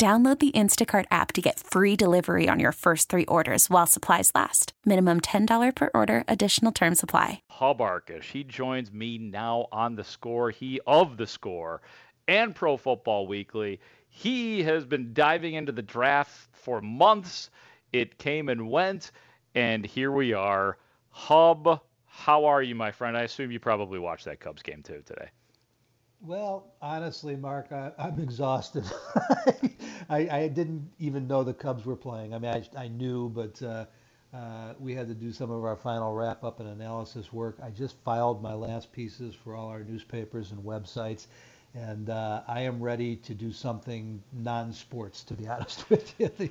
Download the Instacart app to get free delivery on your first three orders while supplies last. Minimum $10 per order, additional term supply. Hub Arkush, he joins me now on the score. He of the score and Pro Football Weekly. He has been diving into the draft for months. It came and went, and here we are. Hub, how are you, my friend? I assume you probably watched that Cubs game too today. Well, honestly, Mark, I, am exhausted. I, I, didn't even know the Cubs were playing. I mean, I, I knew, but uh, uh, we had to do some of our final wrap up and analysis work. I just filed my last pieces for all our newspapers and websites, and uh, I am ready to do something non-sports. To be honest with you, the,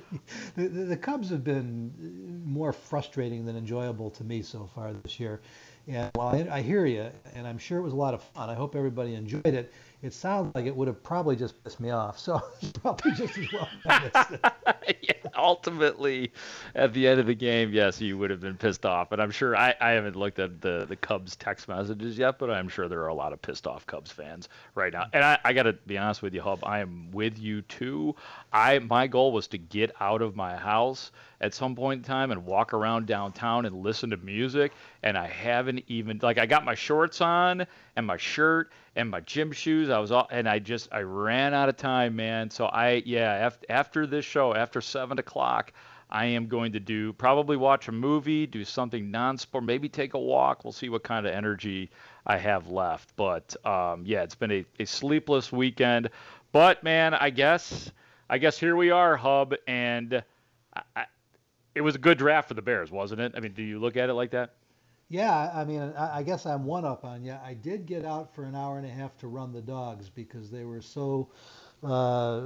the, the Cubs have been more frustrating than enjoyable to me so far this year. And while I, I hear you, and I'm sure it was a lot of fun, I hope everybody enjoyed it. It sounds like it would have probably just pissed me off. So probably just as well. yeah, ultimately, at the end of the game, yes, you would have been pissed off. And I'm sure I, I haven't looked at the, the Cubs text messages yet, but I'm sure there are a lot of pissed off Cubs fans right now. And I, I got to be honest with you, Hub, I am with you too. I my goal was to get out of my house at some point in time and walk around downtown and listen to music. And I haven't even like I got my shorts on and my shirt and my gym shoes. I was all and I just I ran out of time, man. So I yeah after after this show after seven o'clock. I am going to do probably watch a movie, do something non-sport, maybe take a walk. We'll see what kind of energy I have left. But um, yeah, it's been a, a sleepless weekend. But man, I guess I guess here we are, Hub, and I, it was a good draft for the Bears, wasn't it? I mean, do you look at it like that? Yeah, I mean, I guess I'm one up on you. I did get out for an hour and a half to run the dogs because they were so uh,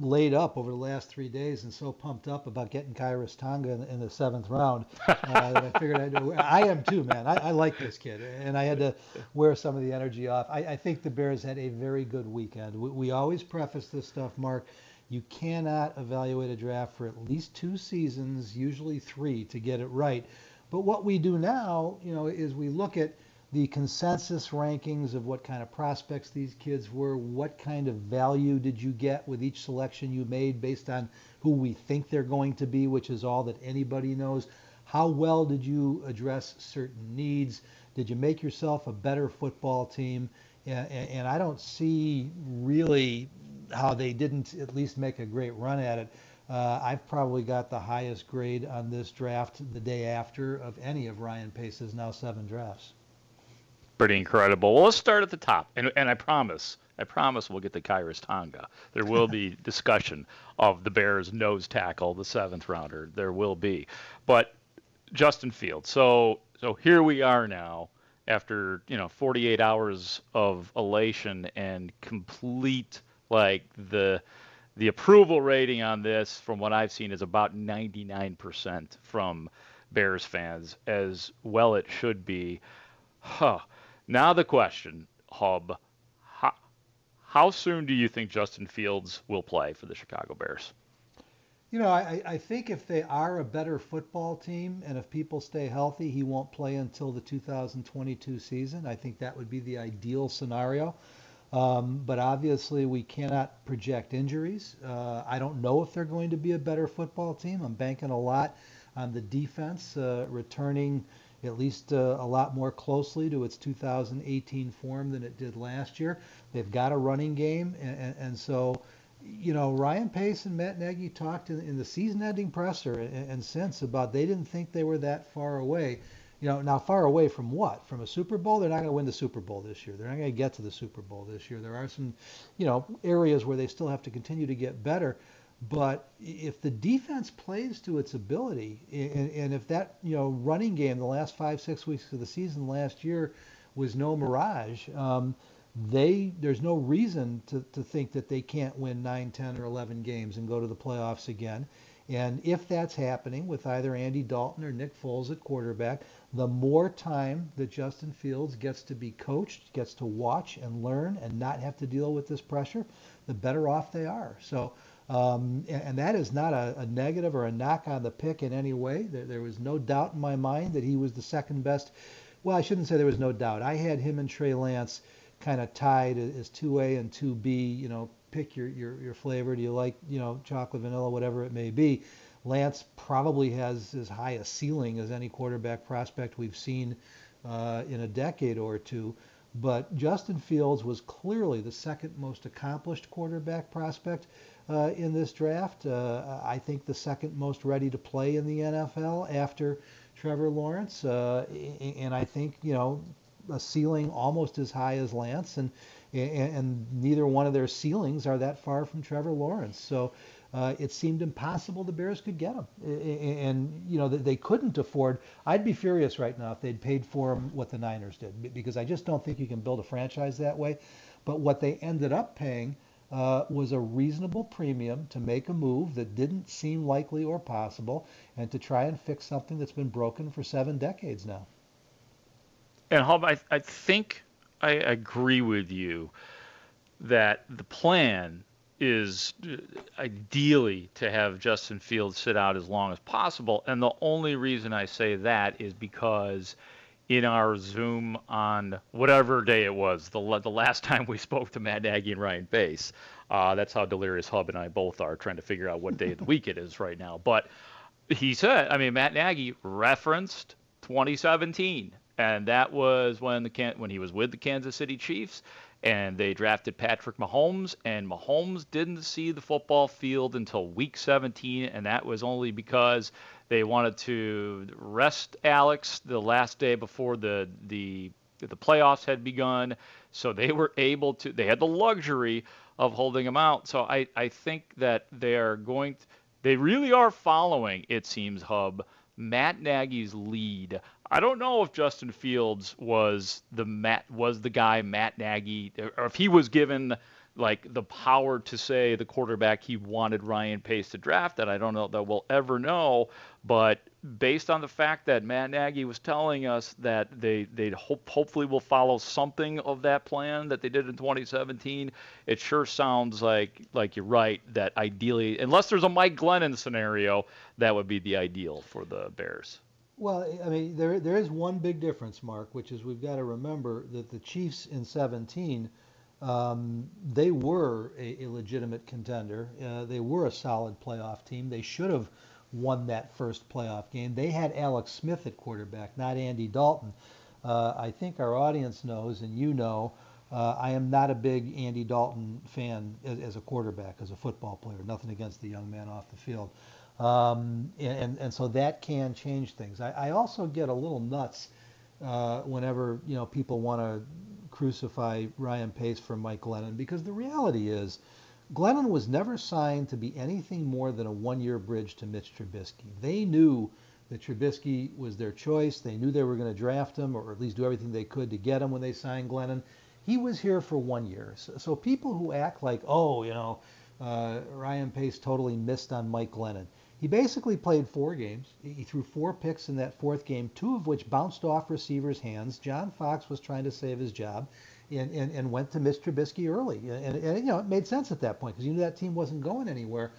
laid up over the last three days and so pumped up about getting Khyiris Tonga in, in the seventh round. Uh, I figured I'd, I am too, man. I, I, like this kid, and I had to wear some of the energy off. I, I think the Bears had a very good weekend. We, we always preface this stuff, Mark you cannot evaluate a draft for at least two seasons, usually three, to get it right. But what we do now, you know, is we look at the consensus rankings of what kind of prospects these kids were, what kind of value did you get with each selection you made based on who we think they're going to be, which is all that anybody knows. How well did you address certain needs? Did you make yourself a better football team? And, and I don't see really how they didn't at least make a great run at it. Uh, I've probably got the highest grade on this draft the day after of any of Ryan Pace's now seven drafts. Pretty incredible. Well, let's start at the top, and, and I promise, I promise we'll get to Khyiris Tonga. There will be discussion of the Bears' nose tackle, the seventh rounder. There will be, but Justin Fields. So, so here we are now after you know 48 hours of elation and complete like the the approval rating on this, from what I've seen, is about 99% from Bears fans, as well it should be. Huh. Now the question, Hub, how, how soon do you think Justin Fields will play for the Chicago Bears? You know, I, I think if they are a better football team and if people stay healthy, he won't play until the 2022 season. I think that would be the ideal scenario. Um, but obviously, we cannot project injuries. Uh, I don't know if they're going to be a better football team. I'm banking a lot on the defense uh, returning at least uh, a lot more closely to its 2018 form than it did last year. They've got a running game, and, and so you know, Ryan Pace and Matt Nagy talked in, in the season-ending presser and, and, since about they didn't think they were that far away you know, now far away from what? From a Super Bowl? They're not going to win the Super Bowl this year. They're not going to get to the Super Bowl this year. There are some, you know, areas where they still have to continue to get better. But if the defense plays to its ability, and, and if that you know running game the last five six weeks of the season last year was no mirage, um, they there's no reason to, to think that they can't win 9, 10, or 11 games and go to the playoffs again. And if that's happening with either Andy Dalton or Nick Foles at quarterback, the more time that Justin Fields gets to be coached, gets to watch and learn and not have to deal with this pressure, the better off they are. So, um, and, that is not a, a, negative or a knock on the pick in any way. There, there was no doubt in my mind that he was the second best. Well, I shouldn't say there was no doubt. I had him and Trey Lance kind of tied as 2A and 2B, you know, pick your, your, your flavor. Do you like, you know, chocolate, vanilla, whatever it may be? Lance probably has as high a ceiling as any quarterback prospect we've seen uh, in a decade or two. But Justin Fields was clearly the second most accomplished quarterback prospect uh, in this draft. Uh, I think the second most ready to play in the NFL after Trevor Lawrence. Uh, and I think, you know, a ceiling almost as high as Lance. And and, and neither one of their ceilings are that far from Trevor Lawrence. So uh, it seemed impossible the Bears could get him, and you know they couldn't afford. I'd be furious right now if they'd paid for him what the Niners did, because I just don't think you can build a franchise that way. But what they ended up paying uh, was a reasonable premium to make a move that didn't seem likely or possible, and to try and fix something that's been broken for seven decades now. And Hub, I, I think I agree with you that the plan is uh, ideally to have Justin Fields sit out as long as possible. And the only reason I say that is because in our Zoom on whatever day it was, the, the last time we spoke to Matt Nagy and Ryan Pace, uh, that's how Delirious Hub and I both are trying to figure out what day of the week it is right now. But he said, I mean, Matt Nagy referenced 2017 and that was when the when he was with the Kansas City Chiefs, and they drafted Patrick Mahomes, and Mahomes didn't see the football field until Week 17, and that was only because they wanted to rest Alex the last day before the the the playoffs had begun, so they were able to. They had the luxury of holding him out. So I I think that they are going. To, they really are following. It seems Hub Matt Nagy's lead I don't know if Justin Fields was the Matt was the guy Matt Nagy or if he was given like the power to say the quarterback he wanted Ryan Pace to draft that I don't know that we'll ever know. But based on the fact that Matt Nagy was telling us that they they hope hopefully will follow something of that plan that they did in 2017 it sure sounds like like you're right that ideally unless there's a Mike Glennon scenario that would be the ideal for the Bears well, I mean, there there is one big difference, Mark, which is we've got to remember that the Chiefs in 17, um, they were a, a legitimate contender. Uh, they were a solid playoff team. They should have won that first playoff game. They had Alex Smith at quarterback, not Andy Dalton. Uh, I think our audience knows, and you know, uh, I am not a big Andy Dalton fan as, as, a quarterback, as a football player. Nothing against the young man off the field. Um, and, and so that can change things. I, I also get a little nuts uh, whenever you know people want to crucify Ryan Pace for Mike Glennon because the reality is Glennon was never signed to be anything more than a one-year bridge to Mitch Trubisky. They knew that Trubisky was their choice. They knew they were going to draft him or at least do everything they could to get him when they signed Glennon. He was here for one year. So, so people who act like, oh, you know, uh, Ryan Pace totally missed on Mike Glennon. He basically played four games. He threw four picks in that fourth game, two of which bounced off receivers' hands. John Fox was trying to save his job and, and, and went to Mitch Trubisky early. And, and, you know, it made sense at that point because you knew that team wasn't going anywhere.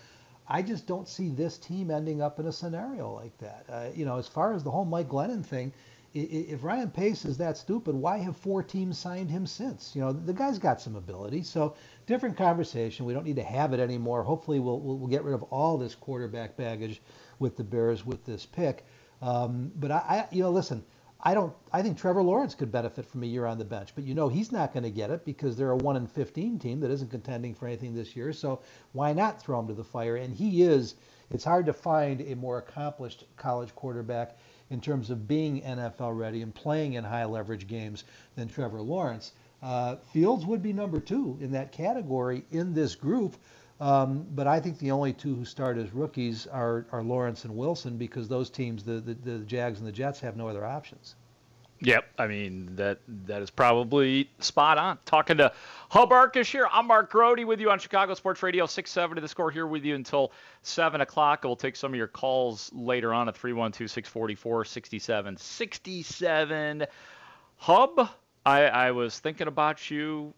I just don't see this team ending up in a scenario like that. Uh, you know, as far as the whole Mike Glennon thing, if Ryan Pace is that stupid, why have four teams signed him since? You know, the guy's got some ability. So different conversation. We don't need to have it anymore. Hopefully, we'll we'll, we'll get rid of all this quarterback baggage with the Bears with this pick. Um, but I, I, you know, listen, I don't. I think Trevor Lawrence could benefit from a year on the bench, but you know he's not going to get it because they're a one in 15 team that isn't contending for anything this year. So why not throw him to the fire? And he is. It's hard to find a more accomplished college quarterback in terms of being NFL ready and playing in high leverage games than Trevor Lawrence. Uh, Fields would be number two in that category in this group. Um, but I think the only two who start as rookies are, are Lawrence and Wilson because those teams, the, the, the Jags and the Jets, have no other options. Yep, I mean that that is probably spot on. Talking to Hub Arkush here. I'm Mark Grote with you on Chicago Sports Radio 670 The Score here with you until 7 o'clock. We'll take some of your calls later on at 312-644-6767. Hub, I, I was thinking about you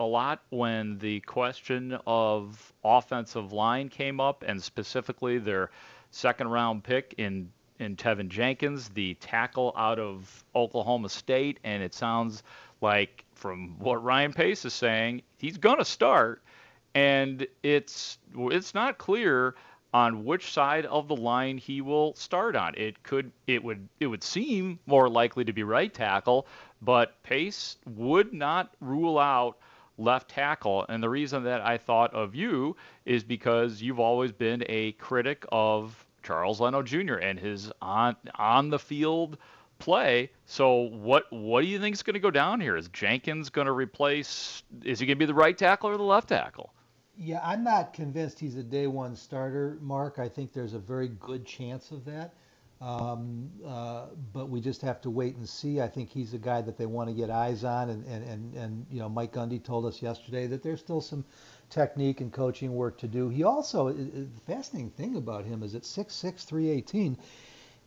a lot when the question of offensive line came up, and specifically their second round pick in in Teven Jenkins, the tackle out of Oklahoma State, and it sounds like from what Ryan Pace is saying, he's going to start, and it's it's not clear on which side of the line he will start on. It could it would it would seem more likely to be right tackle, but Pace would not rule out left tackle. And the reason that I thought of you is because you've always been a critic of Charles Leno Jr. and his on on the field play. So what what do you think is going to go down here? Is Jenkins going to replace? Is he going to be the right tackle or the left tackle? Yeah, I'm not convinced he's a day one starter, Mark. I think there's a very good chance of that. Um, uh, but we just have to wait and see. I think he's a guy that they want to get eyes on, and, and, and, and you know Mike Gundy told us yesterday that there's still some technique and coaching work to do. He also, the fascinating thing about him is at 6'6", 318,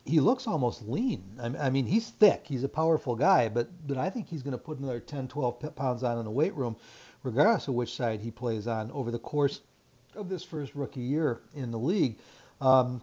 he looks almost lean. I mean, he's thick. He's a powerful guy, but, but I think he's going to put another 10, 12 pounds on in the weight room, regardless of which side he plays on over the course of this first rookie year in the league. Um,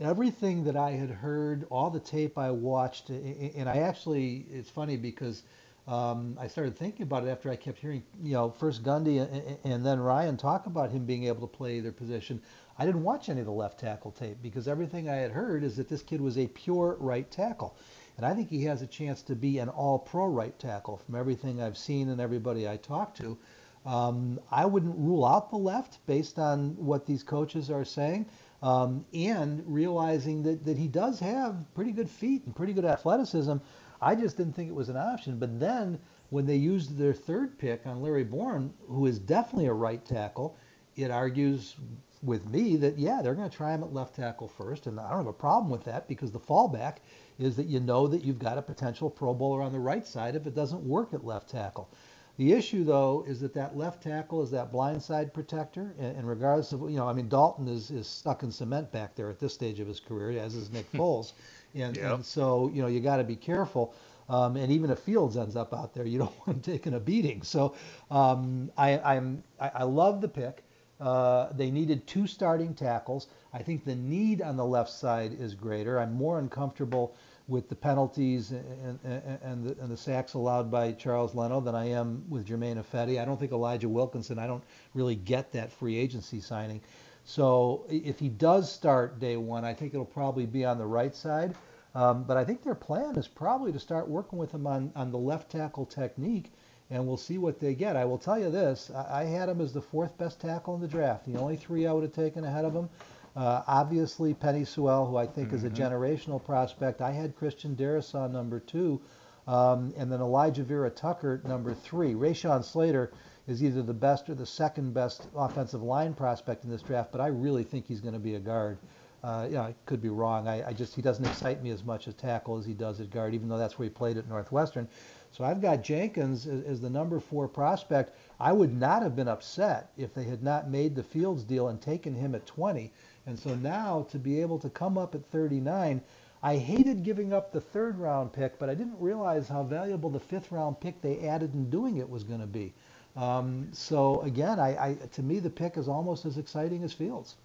everything that I had heard, all the tape I watched, and I actually, it's funny because – um, I started thinking about it after I kept hearing, you know, first Gundy and, and, then Ryan talk about him being able to play their position. I didn't watch any of the left tackle tape because everything I had heard is that this kid was a pure right tackle. And I think he has a chance to be an all pro right tackle from everything I've seen and everybody I talked to. Um, I wouldn't rule out the left based on what these coaches are saying. Um, and realizing that, that he does have pretty good feet and pretty good athleticism. I just didn't think it was an option. But then when they used their third pick on Larry Borom, who is definitely a right tackle, it argues with me that yeah, they're going to try him at left tackle first, and I don't have a problem with that because the fallback is that you know that you've got a potential Pro Bowler on the right side if it doesn't work at left tackle. The issue though is that that left tackle is that blindside protector, and, and regardless of you know, I mean Dalton is is stuck in cement back there at this stage of his career, as is Nick Foles. And, yep. and so, you know, you got to be careful. Um, and even if Fields ends up out there, you don't want him taking a beating. So um, I, I'm, I, I, love the pick. Uh, they needed two starting tackles. I think the need on the left side is greater. I'm more uncomfortable with the penalties and, and, and, the, and the sacks allowed by Charles Leno than I am with Germain Ifedi. I don't think Elijah Wilkinson, I don't really get that free agency signing. So if he does start day one, I think it'll probably be on the right side. Um, but I think their plan is probably to start working with him on, on the left tackle technique, and we'll see what they get. I will tell you this I, I had him as the fourth best tackle in the draft, the only three I would have taken ahead of him. Uh, obviously, Penei Sewell, who I think mm-hmm. is a mm-hmm. generational prospect. I had Christian Darrisaw number two, um, and then Alijah Vera-Tucker number three. Rashawn Slater is either the best or the second best offensive line prospect in this draft, but I really think he's going to be a guard. Uh, yeah, I could be wrong. I, I, just he doesn't excite me as much as tackle as he does at guard, even though that's where he played at Northwestern. So I've got Jenkins as, as the number four prospect. I would not have been upset if they had not made the Fields deal and taken him at 20. And so now to be able to come up at 39, I hated giving up the third round pick, but I didn't realize how valuable the fifth round pick they added in doing it was going to be. Um, so again, I, I, to me the pick is almost as exciting as Fields.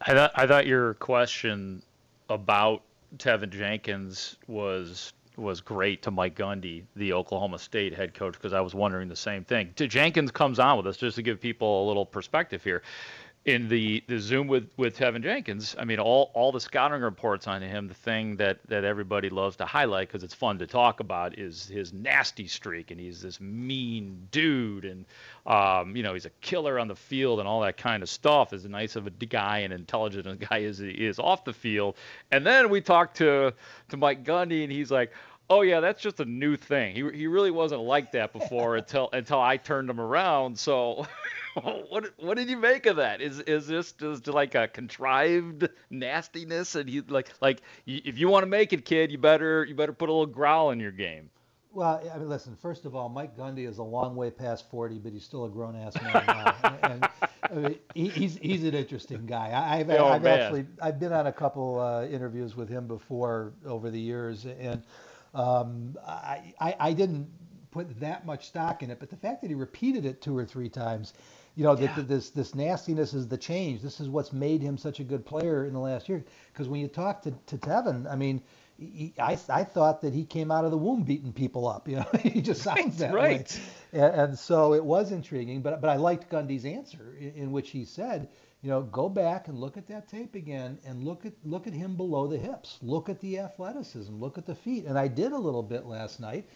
I thought I thought your question about Teven Jenkins was was great to Mike Gundy, the Oklahoma State head coach, because I was wondering the same thing. Jenkins comes on with us just to give people a little perspective here in the, the Zoom with, with Teven Jenkins, I mean, all, all the scouting reports on him, the thing that, that everybody loves to highlight because it's fun to talk about is his nasty streak. And he's this mean dude. And, um, you know, he's a killer on the field and all that kind of stuff. As nice of a guy and intelligent a guy as he is off the field. And then we talked to, to Mike Gundy, and he's like, oh yeah, that's just a new thing. He he really wasn't like that before until until I turned him around. So what what did you make of that? Is is this just like a contrived nastiness? And he like like if you want to make it, kid, you better you better put a little growl in your game. Well, I mean, listen. First of all, Mike Gundy is a long way past 40, but he's still a grown ass man now. and, I mean, he, he's he's an interesting guy. I, have oh, I've actually I've been on a couple uh, interviews with him before over the years, and um, I, I I didn't put that much stock in it, but the fact that he repeated it two or three times, you know, yeah. that this this nastiness is the change. This is what's made him such a good player in the last year. Because when you talk to to Teven, I mean he, I, I thought that he came out of the womb beating people up. You know, he just sounds that right. way. And, and, so it was intriguing. But but I liked Gundy's answer in, in, which he said, you know, go back and look at that tape again and look at look at him below the hips. Look at the athleticism. Look at the feet. And I did a little bit last night.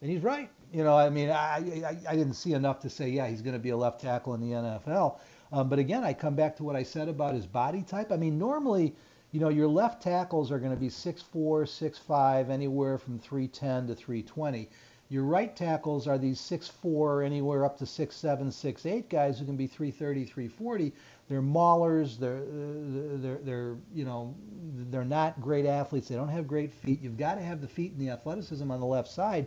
And he's right. You know, I mean, I, I, I didn't see enough to say, yeah, he's going to be a left tackle in the NFL. Um, but again, I come back to what I said about his body type. I mean, normally you know, your left tackles are going to be 6'4", 6'5", anywhere from 310 to 320. Your right tackles are these 6'4", anywhere up to 6'7", 6'8 guys who can be 330, 340. They're maulers. They're, they're, they're, you know, they're not great athletes. They don't have great feet. You've got to have the feet and the athleticism on the left side.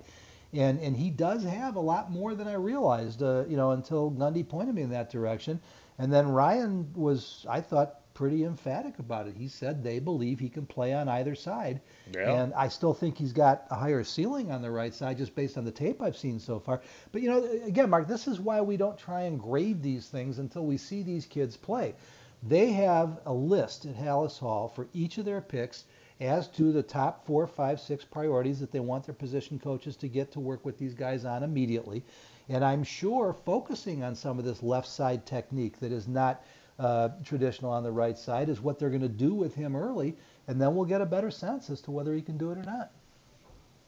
And, and he does have a lot more than I realized, uh, you know, until Gundy pointed me in that direction. And then Ryan was, I thought, pretty emphatic about it. He said they believe he can play on either side. Yeah. And I still think he's got a higher ceiling on the right side just based on the tape I've seen so far. But you know, again, Mark, this is why we don't try and grade these things until we see these kids play. They have a list at Halas Hall for each of their picks as to the top four, five, six priorities that they want their position coaches to get to work with these guys on immediately. And I'm sure focusing on some of this left side technique that is not uh, traditional on the right side is what they're going to do with him early, and then we'll get a better sense as to whether he can do it or not.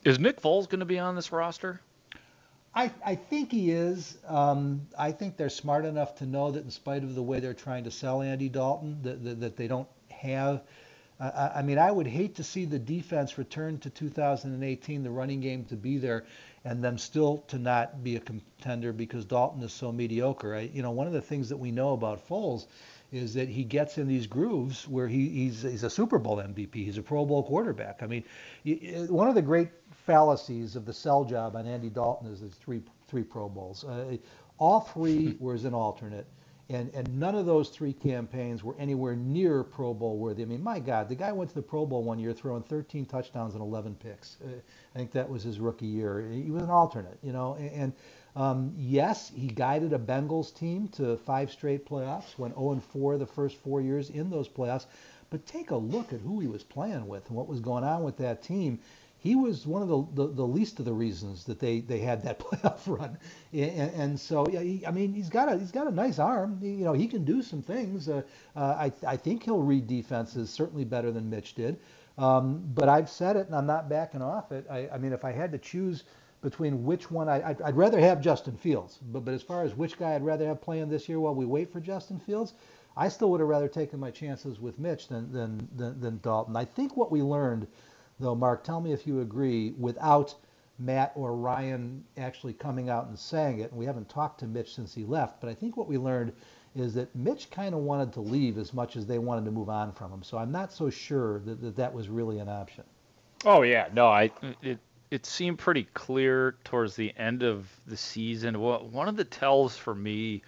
Is Nick Foles going to be on this roster? I, I think he is. Um, I think they're smart enough to know that in spite of the way they're trying to sell Andy Dalton, that, that, that they don't have. Uh, I mean, I would hate to see the defense return to 2018, the running game to be there, and them still to not be a contender because Dalton is so mediocre. I, you know, one of the things that we know about Foles is that he gets in these grooves where he, he's, he's a Super Bowl MVP. He's a Pro Bowl quarterback. I mean, one of the great fallacies of the sell job on Andy Dalton is his three three Pro Bowls. Uh, all three were as an alternate and and none of those three campaigns were anywhere near Pro Bowl worthy. I mean, my God, the guy went to the Pro Bowl one year throwing 13 touchdowns and 11 picks. Uh, I think that was his rookie year. He was an alternate, you know. And um, yes, he guided a Bengals team to five straight playoffs, went 0 4 the first four years in those playoffs. But take a look at who he was playing with and what was going on with that team he was one of the, the, the, least of the reasons that they, they had that playoff run. And, and so, yeah, he, I mean, he's got a he's got a nice arm. He, you know, he can do some things. Uh, uh, I I think he'll read defenses certainly better than Mitch did. Um, but I've said it, and I'm not backing off it. I, I mean, if I had to choose between which one, I, I'd, I'd rather have Justin Fields. But but as far as which guy I'd rather have playing this year while we wait for Justin Fields, I still would have rather taken my chances with Mitch than than than, than Dalton. I think what we learned though, Mark, tell me if you agree, without Matt or Ryan actually coming out and saying it, and we haven't talked to Mitch since he left, but I think what we learned is that Mitch kind of wanted to leave as much as they wanted to move on from him. So I'm not so sure that that, that was really an option. Oh yeah, no, I it it seemed pretty clear towards the end of the season. One of the tells for me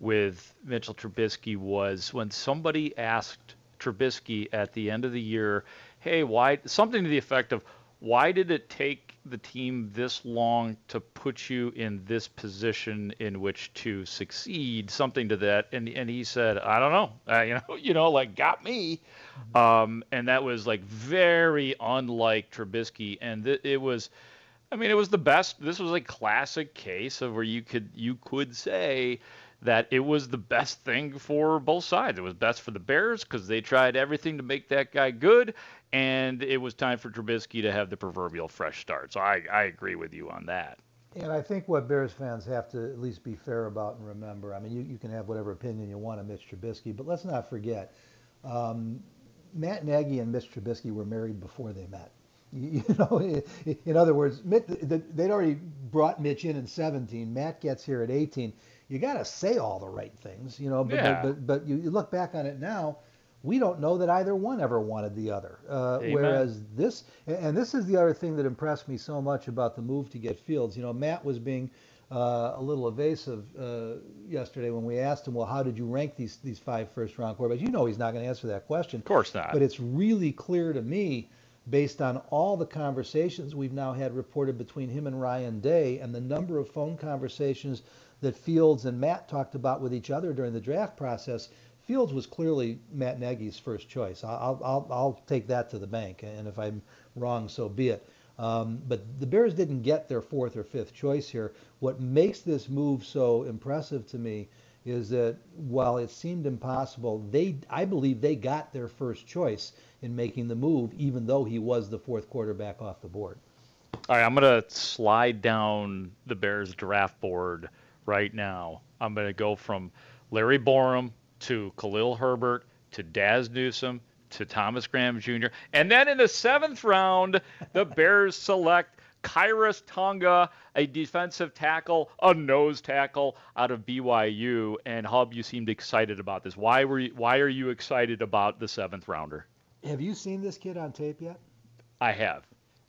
with Mitchell Trubisky was when somebody asked Trubisky at the end of the year, hey, why something to the effect of why did it take the team this long to put you in this position in which to succeed? Something to that. And and he said i don't know. Uh, you know you know like got me. Um, and that was like very unlike Trubisky. And th- it was i mean it was the best. This was a classic case of where you could you could say that it was the best thing for both sides. It was best for the Bears because they tried everything to make that guy good, and it was time for Trubisky to have the proverbial fresh start. So I, I agree with you on that. And I think what Bears fans have to at least be fair about and remember, I mean, you, you can have whatever opinion you want of Mitch Trubisky, but let's not forget, um, Matt Nagy and Mitch Trubisky were married before they met. You know, in other words, they'd already brought Mitch in in 17. Matt gets here at 18. You got to say all the right things, you know. But yeah. but, but you, look back on it now, we don't know that either one ever wanted the other. Uh, whereas this, and this is the other thing that impressed me so much about the move to get Fields. You know, Matt was being uh, a little evasive uh, yesterday when we asked him, well, how did you rank these these five first round quarterbacks? You know, he's not going to answer that question. Of course not. But it's really clear to me based on all the conversations we've now had reported between him and Ryan Day and the number of phone conversations that Fields and Matt talked about with each other during the draft process, Fields was clearly Matt Nagy's first choice. I'll, I'll, I'll take that to the bank, and if I'm wrong, so be it. Um, but the Bears didn't get their fourth or fifth choice here. What makes this move so impressive to me is that while it seemed impossible, they I believe they got their first choice in making the move, even though he was the fourth quarterback off the board. All right, I'm going to slide down the Bears draft board right now. I'm going to go from Larry Borom to Khalil Herbert to Dazz Newsome to Thomas Graham Jr. And then in the seventh round, the Bears select Khyiris Tonga, a defensive tackle, a nose tackle out of BYU. And Hub, you seemed excited about this. Why were you, why are you excited about the seventh rounder? Have you seen this kid on tape yet? I have.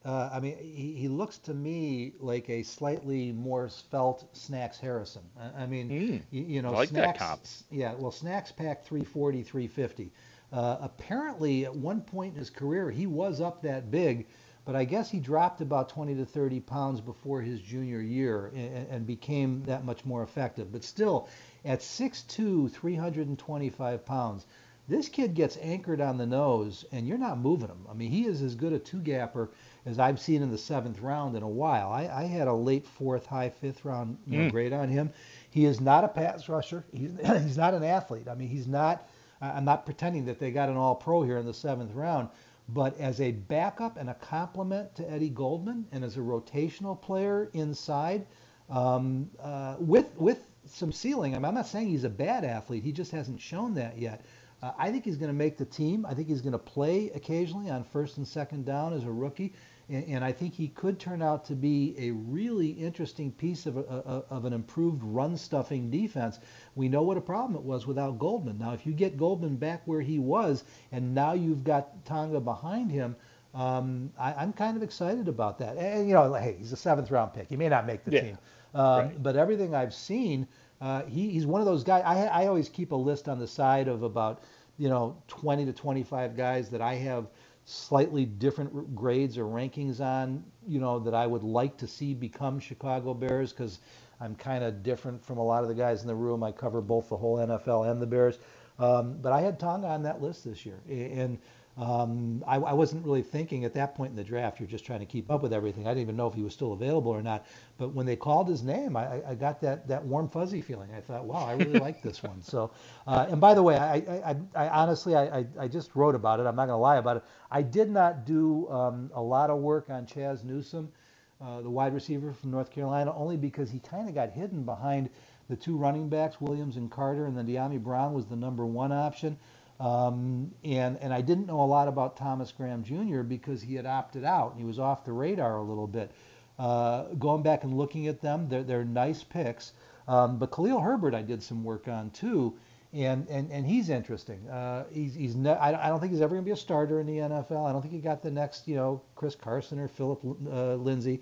Uh, I mean, he, he looks to me like a slightly more svelte Snacks Harrison. I, I mean, mm, you, you, know, I like Snacks, that comp. Yeah, well, Snacks packed 340, 350. Uh, apparently, at one point in his career, he was up that big, but I guess he dropped about 20 to 30 pounds before his junior year and, and became that much more effective. But still, at 6'2", 325 pounds, this kid gets anchored on the nose, and you're not moving him. I mean, he is as good a two-gapper as I've seen in the seventh round in a while. I, I had a late fourth, high fifth round you know, mm. grade on him. He is not a pass rusher. He's, he's not an athlete. I mean, he's not. I'm not pretending that they got an all-pro here in the seventh round, but as a backup and a complement to Eddie Goldman, and as a rotational player inside, um, uh, with with some ceiling. I mean, I'm not saying he's a bad athlete. He just hasn't shown that yet. Uh, I think he's going to make the team. I think he's going to play occasionally on first and second down as a rookie. And, and I think he could turn out to be a really interesting piece of, a, of an improved run stuffing defense. We know what a problem it was without Goldman. Now, if you get Goldman back where he was, and now you've got Tonga behind him, um, I, am kind of excited about that. And, you know, hey, he's a seventh round pick. He may not make the yeah. team. Um, right. But everything I've seen, uh, he, he's one of those guys. I, I always keep a list on the side of about, you know, 20 to 25 guys that I have – slightly different grades or rankings on, you know, that I would like to see become Chicago Bears because I'm kind of different from a lot of the guys in the room. I cover both the whole NFL and the Bears. Um, but I had Tonga on that list this year. And um, I, I, wasn't really thinking at that point in the draft. You're just trying to keep up with everything. I didn't even know if he was still available or not. But when they called his name, I, I got that, that warm fuzzy feeling. I thought, wow, I really like this one. So, uh, and by the way, I, I, I honestly, I, I, just wrote about it. I'm not going to lie about it. I did not do um, a lot of work on Dazz Newsome, uh, the wide receiver from North Carolina, only because he kind of got hidden behind the two running backs, Williams and Carter, and then Dyami Brown was the number one option. Um, and and I didn't know a lot about Thomas Graham Jr. because he had opted out and he was off the radar a little bit. Uh, going back and looking at them, they're they're nice picks. Um, but Khalil Herbert, I did some work on too, and and, and he's interesting. Uh, he's he's ne- I, I don't think he's ever going to be a starter in the NFL. I don't think he got the next you know Chris Carson or Phillip uh, Lindsay,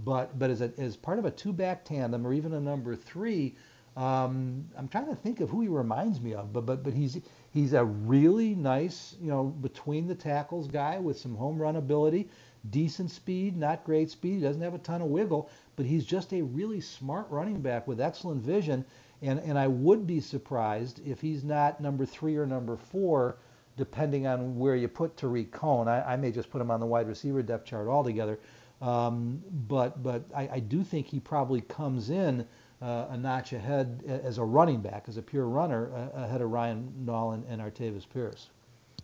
but but as a, as part of a two back tandem or even a number three. Um, I'm trying to think of who he reminds me of, but but but he's He's a really nice, you know, between the tackles guy with some home run ability, decent speed, not great speed. He doesn't have a ton of wiggle, but he's just a really smart running back with excellent vision. And, and I would be surprised if he's not number three or number four, depending on where you put Tarik Cohen. I, I may just put him on the wide receiver depth chart altogether. Um, but but I, I do think he probably comes in uh, a notch ahead as a running back, as a pure runner, uh, ahead of Ryan Nall and, Artavis Pierce.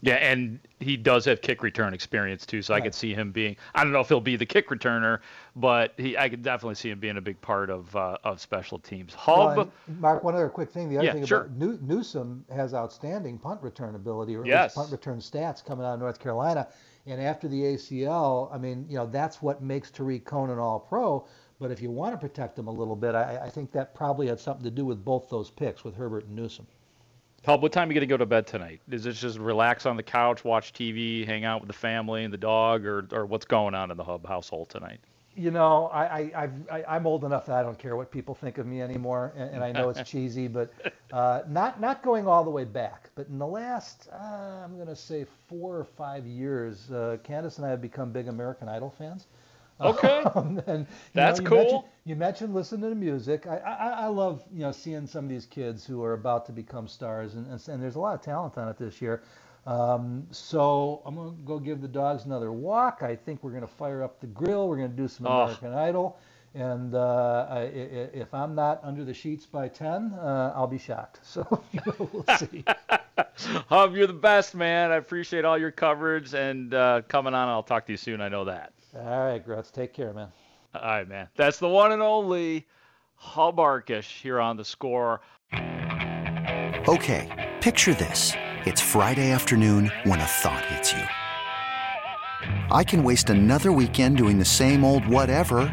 Yeah, and he does have kick return experience too, so right. I could see him being. I don't know if he'll be the kick returner, but he, I could definitely see him being a big part of uh, of special teams. Hub, well, Mark, one other quick thing. The other yeah, thing sure. about New, Newsome has outstanding punt return ability, or yes. punt return stats coming out of North Carolina. And after the ACL, I mean, you know, that's what makes Tarik Cohen all pro. But if you want to protect them a little bit, I, I think that probably had something to do with both those picks with Herbert and Newsome. Hub, what time are you going to go to bed tonight? Is it just relax on the couch, watch TV, hang out with the family and the dog, or, or what's going on in the Hub household tonight? You know, I, I, I, am old enough that I don't care what people think of me anymore, and, and I know it's cheesy, but uh, not not going all the way back. But in the last, uh, I'm going to say four or five years, uh, Candace and I have become big American Idol fans. Okay. Um, and, That's know, you cool. Mentioned, you mentioned listening to music. I, I, I love you know seeing some of these kids who are about to become stars, and, and, and there's a lot of talent on it this year. Um, so I'm gonna go give the dogs another walk. I think we're gonna fire up the grill. We're gonna do some Oh. American Idol, and uh, I, i- if I'm not under the sheets by 10, uh, I'll be shocked. So you know, we'll see. Hub, you're the best, man. I appreciate all your coverage and uh, coming on. I'll talk to you soon. I know that. All right, Grutz, take care, man. All right, man. That's the one and only Hub Arkush here on the score. Okay, picture this. It's Friday afternoon when a thought hits you. I can waste another weekend doing the same old whatever,